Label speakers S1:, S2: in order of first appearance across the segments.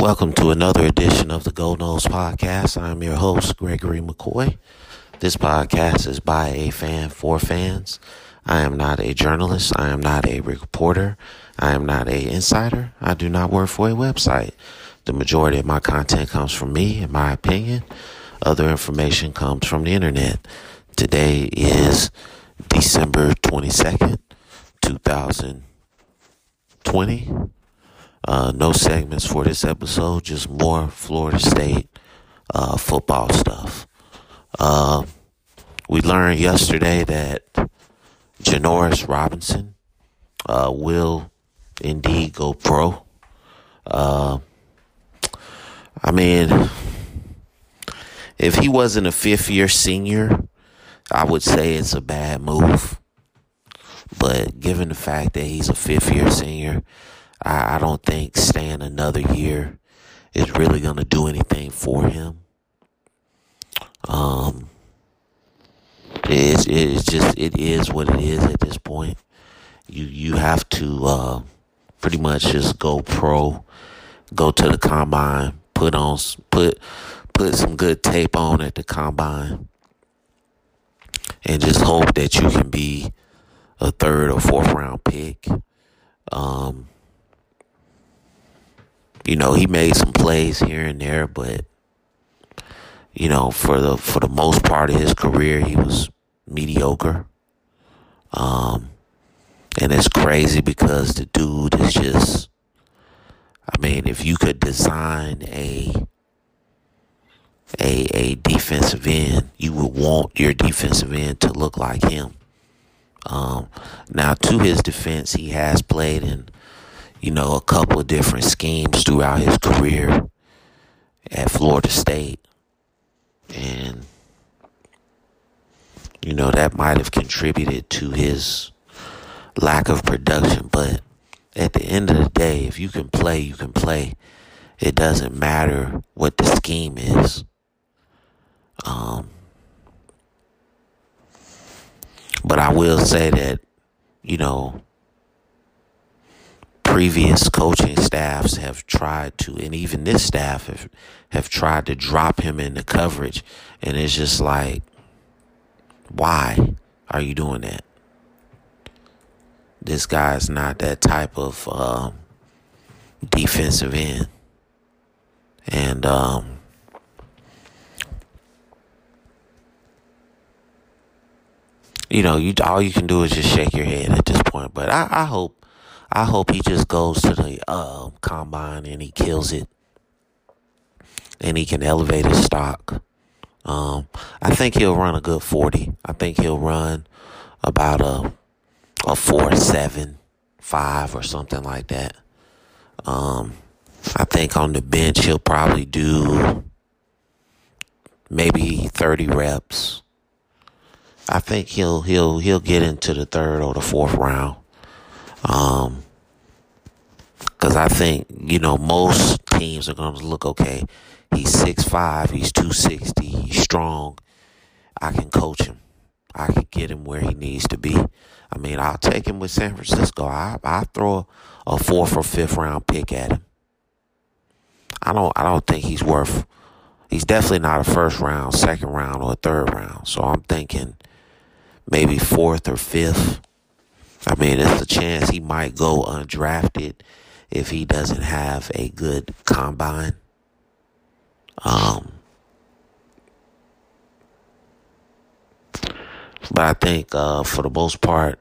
S1: Welcome to another edition of the Go Noles Podcast. I'm your host, Gregory McCoy. This podcast is by a fan for fans. I am not a journalist. I am not a reporter. I am not a insider. I do not work for a website. The majority of my content comes from me, in my opinion. Other information comes from the internet. Today is December 22nd, 2020. Uh, no segments for this episode, just more Florida State uh, football stuff. Uh, we learned yesterday that Janarius Robinson uh, will indeed go pro. Uh, I mean, if he wasn't a fifth year senior, I would say it's a bad move. But given the fact that he's a fifth year senior, I, I don't think staying another year is really going to do anything for him. Um, it's it's just it is what it is at this point. You you have to uh, pretty much just go pro, go to the combine, put on put put some good tape on at the combine, and just hope that you can be a third or fourth round pick. Um, you know, he made some plays here and there, but you know, for the for the most part of his career, he was mediocre. Um, and it's crazy because the dude is just. I mean, if you could design a a a defensive end, you would want your defensive end to look like him. Um, now, to his defense, he has played in you know, a couple of different schemes throughout his career at Florida State. And, you know, that might have contributed to his lack of production. But at the end of the day, if you can play, you can play. It doesn't matter what the scheme is. Um, but I will say that, you know, previous coaching staffs have tried to, and even this staff have, have tried to drop him in the coverage. And it's just like, why are you doing that? This guy's not that type of um, defensive end. And, um, you know, you all you can do is just shake your head at this point. But I, I hope I hope he just goes to the uh, combine and he kills it, and he can elevate his stock. Um, I think he'll run a good forty. I think he'll run about a a four seven five or something like that. Um, I think on the bench he'll probably do maybe thirty reps. I think he'll he'll he'll get into the third or the fourth round. Um, cause I think, you know, most teams are going to look, okay, he's six five, he's 260, he's strong. I can coach him. I can get him where he needs to be. I mean, I'll take him with San Francisco. I I throw a fourth or fifth round pick at him. I don't I don't think he's worth he's definitely not a first round, second round, or third round. So I'm thinking maybe fourth or fifth. I mean, it's a chance he might go undrafted if he doesn't have a good combine. Um, but I think uh, for the most part,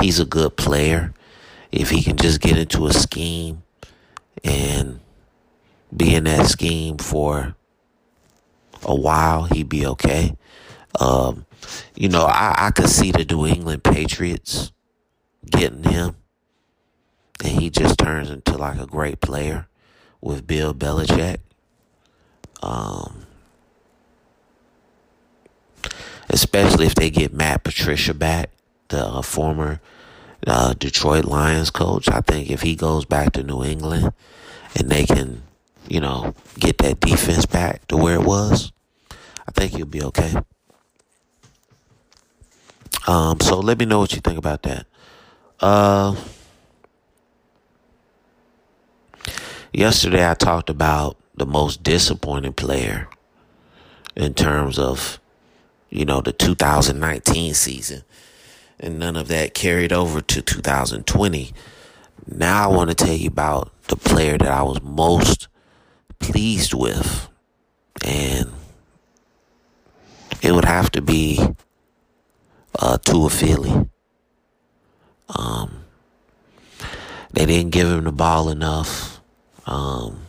S1: he's a good player. If he can just get into a scheme and be in that scheme for a while, he'd be okay. Um, you know, I, I could see the New England Patriots getting him. And he just turns into like a great player with Bill Belichick. Um, especially if they get Matt Patricia back, the uh, former uh, Detroit Lions coach. I think if he goes back to New England and they can, you know, get that defense back to where it was, I think he'll be okay. Um, so let me know what you think about that. Uh, yesterday I talked about the most disappointing player in terms of, you know, the 2019 season. And none of that carried over to 2020. Now I want to tell you about the player that I was most pleased with. And it would have to be uh, Toafili. Um, they didn't give him the ball enough. Um,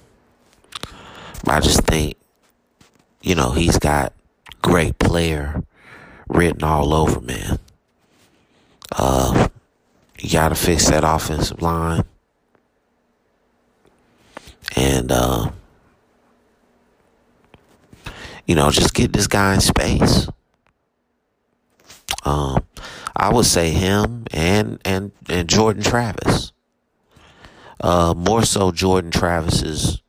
S1: I just think, you know, he's got great player written all over, man. Uh, you got to fix that offensive line. And, uh, you know, just get this guy in space. Um, I would say him and and and Jordan Travis. Uh, more so Jordan Travis's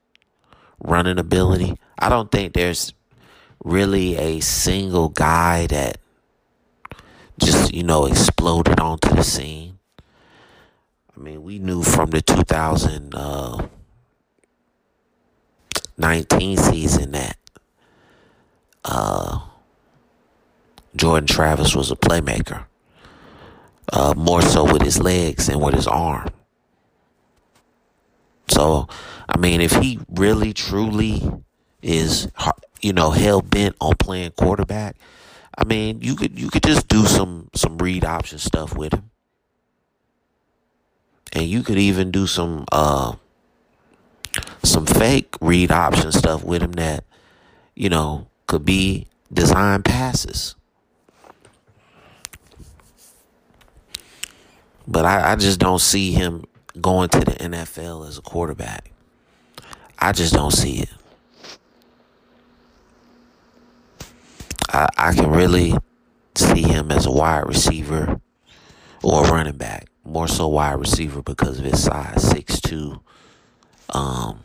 S1: running ability. I don't think there's really a single guy that just you know exploded onto the scene. I mean, we knew from the 2019 uh, season that uh, Jordan Travis was a playmaker, uh, more so with his legs and with his arm. So, I mean, if he really truly is, you know, hell bent on playing quarterback, I mean, you could you could just do some some read option stuff with him, and you could even do some uh some fake read option stuff with him that you know could be design passes. But I, I just don't see him going to the NFL as a quarterback. I just don't see it. I, I can really see him as a wide receiver or a running back. More so wide receiver because of his size, six two. Um,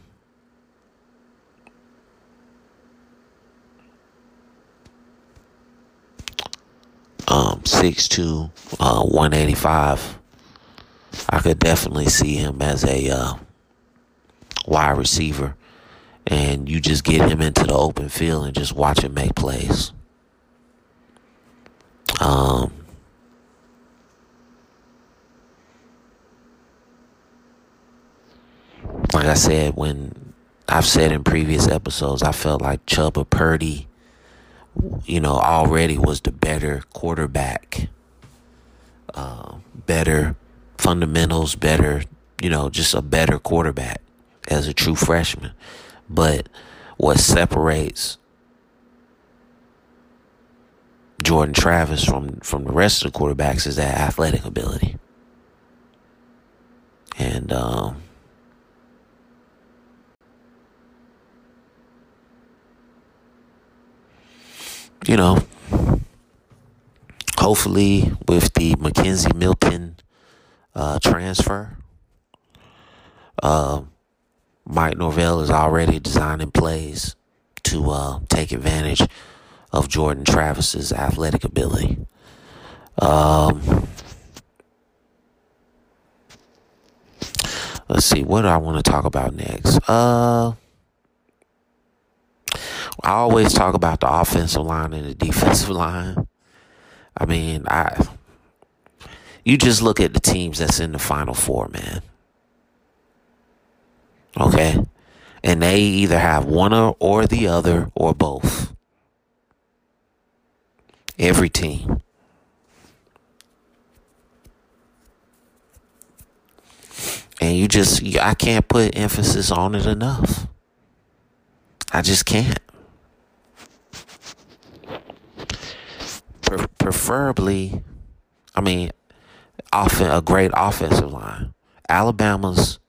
S1: um, 6'2", uh, 185. I could definitely see him as a uh, wide receiver. And you just get him into the open field and just watch him make plays. Um, like I said, when I've said in previous episodes, I felt like Chubba Purdy you know, already was the better quarterback, uh, better fundamentals, better, you know, just a better quarterback as a true freshman. But what separates Jordan Travis from from the rest of the quarterbacks is that athletic ability. And um, you know, hopefully with the McKenzie Milton uh, transfer, uh, Mike Norvell is already designing plays to uh, take advantage of Jordan Travis's athletic ability. Um, let's see, what do I want to talk about next? Uh, I always talk about the offensive line and the defensive line. I mean, I you just look at the teams that's in the final four, man. Okay? And they either have one or, or the other or both. Every team. And you just, I can't put emphasis on it enough. I just can't. preferably, I mean, often a great offensive line. Alabama's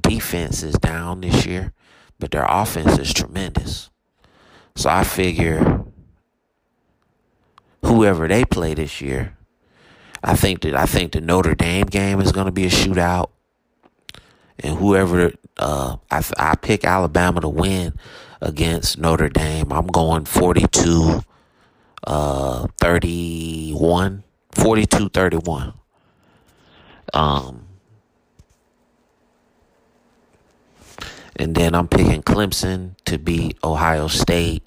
S1: defense is down this year, but their offense is tremendous. So I figure whoever they play this year, I think that I think the Notre Dame game is going to be a shootout, and whoever uh, I I pick Alabama to win against Notre Dame. I'm going 42 uh 31 42 31 um And then I'm picking Clemson to beat Ohio State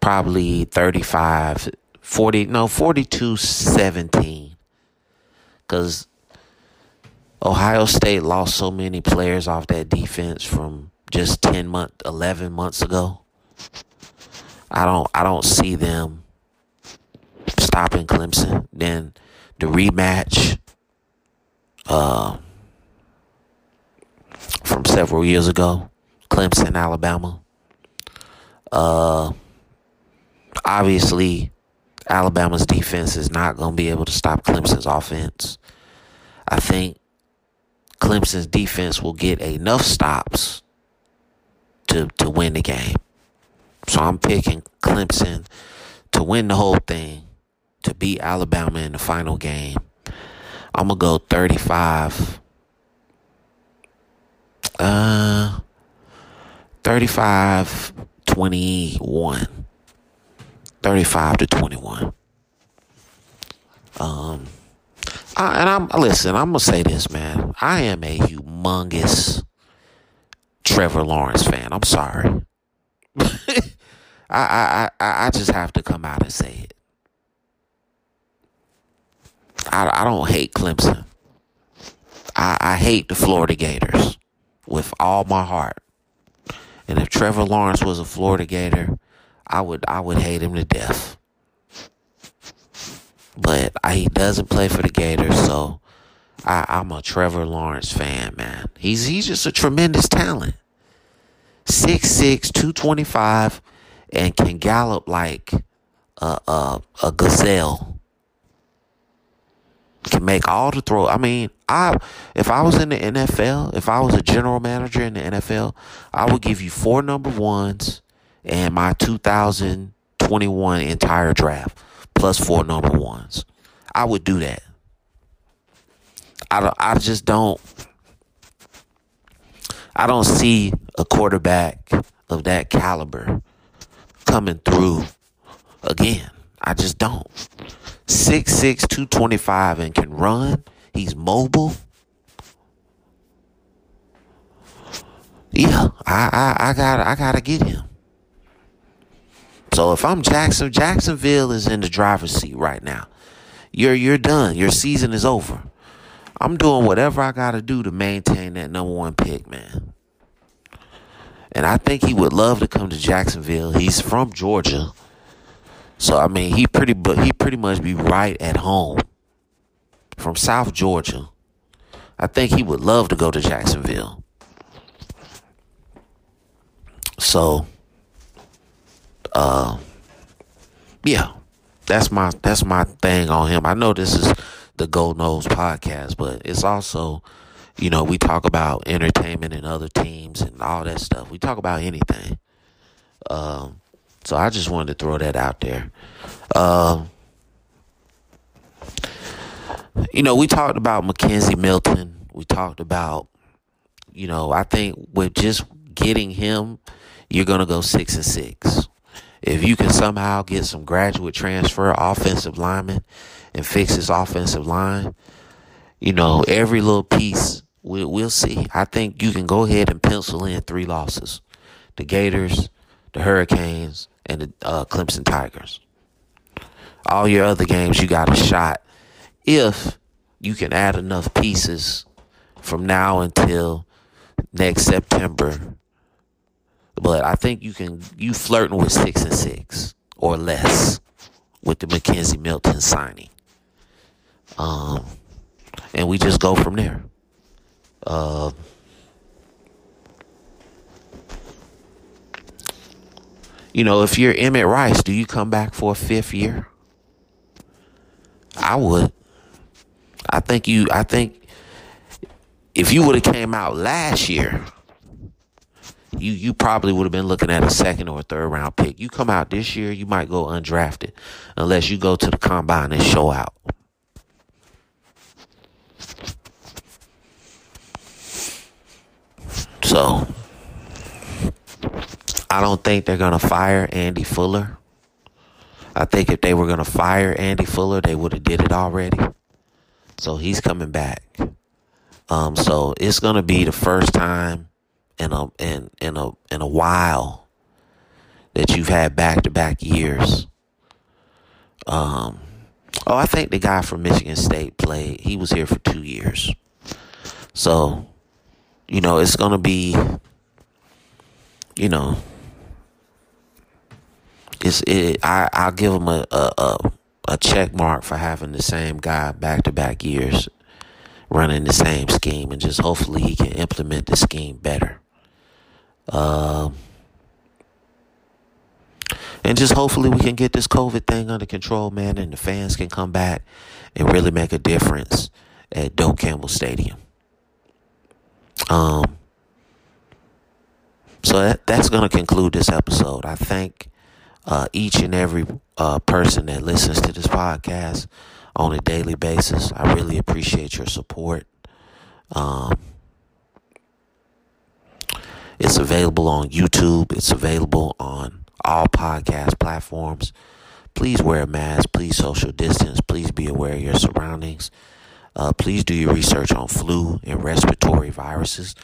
S1: probably 35 40 no 42 17 cuz Ohio State lost so many players off that defense from just 10 month 11 months ago. I don't I don't see them stopping Clemson. Then the rematch uh, from several years ago, Clemson, Alabama. Uh, obviously, Alabama's defense is not going to be able to stop Clemson's offense. I think Clemson's defense will get enough stops to to win the game. So I'm picking Clemson to win the whole thing, to beat Alabama in the final game. I'm gonna go 35. Uh, 35 21. 35 to 21. Um, I, and I'm listen. I'm gonna say this, man. I am a humongous Trevor Lawrence fan. I'm sorry. I, I, I just have to come out and say it. I, I don't hate Clemson. I, I hate the Florida Gators with all my heart. And if Trevor Lawrence was a Florida Gator, I would I would hate him to death. But I, he doesn't play for the Gators, so I, I'm a Trevor Lawrence fan, man. He's he's just a tremendous talent. 6'6", 225 and can gallop like a, a, a gazelle. Can make all the throw. I mean, I if I was in the NFL, if I was a general manager in the NFL, I would give you four number ones and my 2021 entire draft plus four number ones. I would do that. I don't, I just don't I don't see a quarterback of that caliber coming through again. I just don't. 6'6", 225 and can run. He's mobile. Yeah, I, I, I got I gotta get him. So if I'm Jackson, Jacksonville is in the driver's seat right now. You're you're done. Your season is over. I'm doing whatever I gotta do to maintain that number one pick, man. And I think he would love to come to Jacksonville. He's from Georgia. So I mean, he pretty but he pretty much be right at home from South Georgia. I think he would love to go to Jacksonville. So uh yeah. That's my that's my thing on him. I know this is the Go Noles podcast, but it's also you know, we talk about entertainment and other teams and all that stuff. We talk about anything. Um, so I just wanted to throw that out there. Um, you know, we talked about McKenzie Milton. We talked about, you know, I think with just getting him, you're gonna go six and six. If you can somehow get some graduate transfer offensive lineman and fix his offensive line, you know, every little piece We'll, we'll see. I think you can go ahead and pencil in three losses the Gators, the Hurricanes, and the uh, Clemson Tigers. All your other games, you got a shot if you can add enough pieces from now until next September. But I think you can you flirting with six and six or less with the McKenzie Milton signing. Um, and we just go from there. Uh, you know, if you're Emmett Rice, do you come back for a fifth year? I would. I think you. I think if you would have came out last year, you you probably would have been looking at a second or a third round pick. You come out this year, you might go undrafted, unless you go to the combine and show out. So I don't think they're gonna fire Adam Fuller. I think if they were gonna fire Adam Fuller, they would have did it already. So he's coming back. Um, so it's gonna be the first time in a in in a in a while that you've had back to back years. Um, oh, I think the guy from Michigan State played. He was here for two years, so you know it's gonna be, you know, it's it. I I'll give him a a a, a check mark for having the same guy back to back years running the same scheme and just hopefully he can implement the scheme better. Um, and just hopefully we can get this COVID thing under control, man, and the fans can come back and really make a difference at Doak Campbell Stadium. Um, so that, that's going to conclude this episode. I thank uh, each and every uh, person that listens to this podcast on a daily basis. I really appreciate your support. Um, it's available on YouTube. It's available on all podcast platforms. Please wear a mask. Please social distance. Please be aware of your surroundings. Uh, please do your research on flu and respiratory viruses.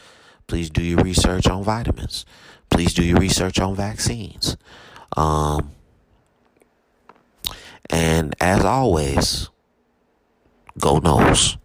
S1: Please do your research on vitamins. Please do your research on vaccines. Um, and as always, Go Noles.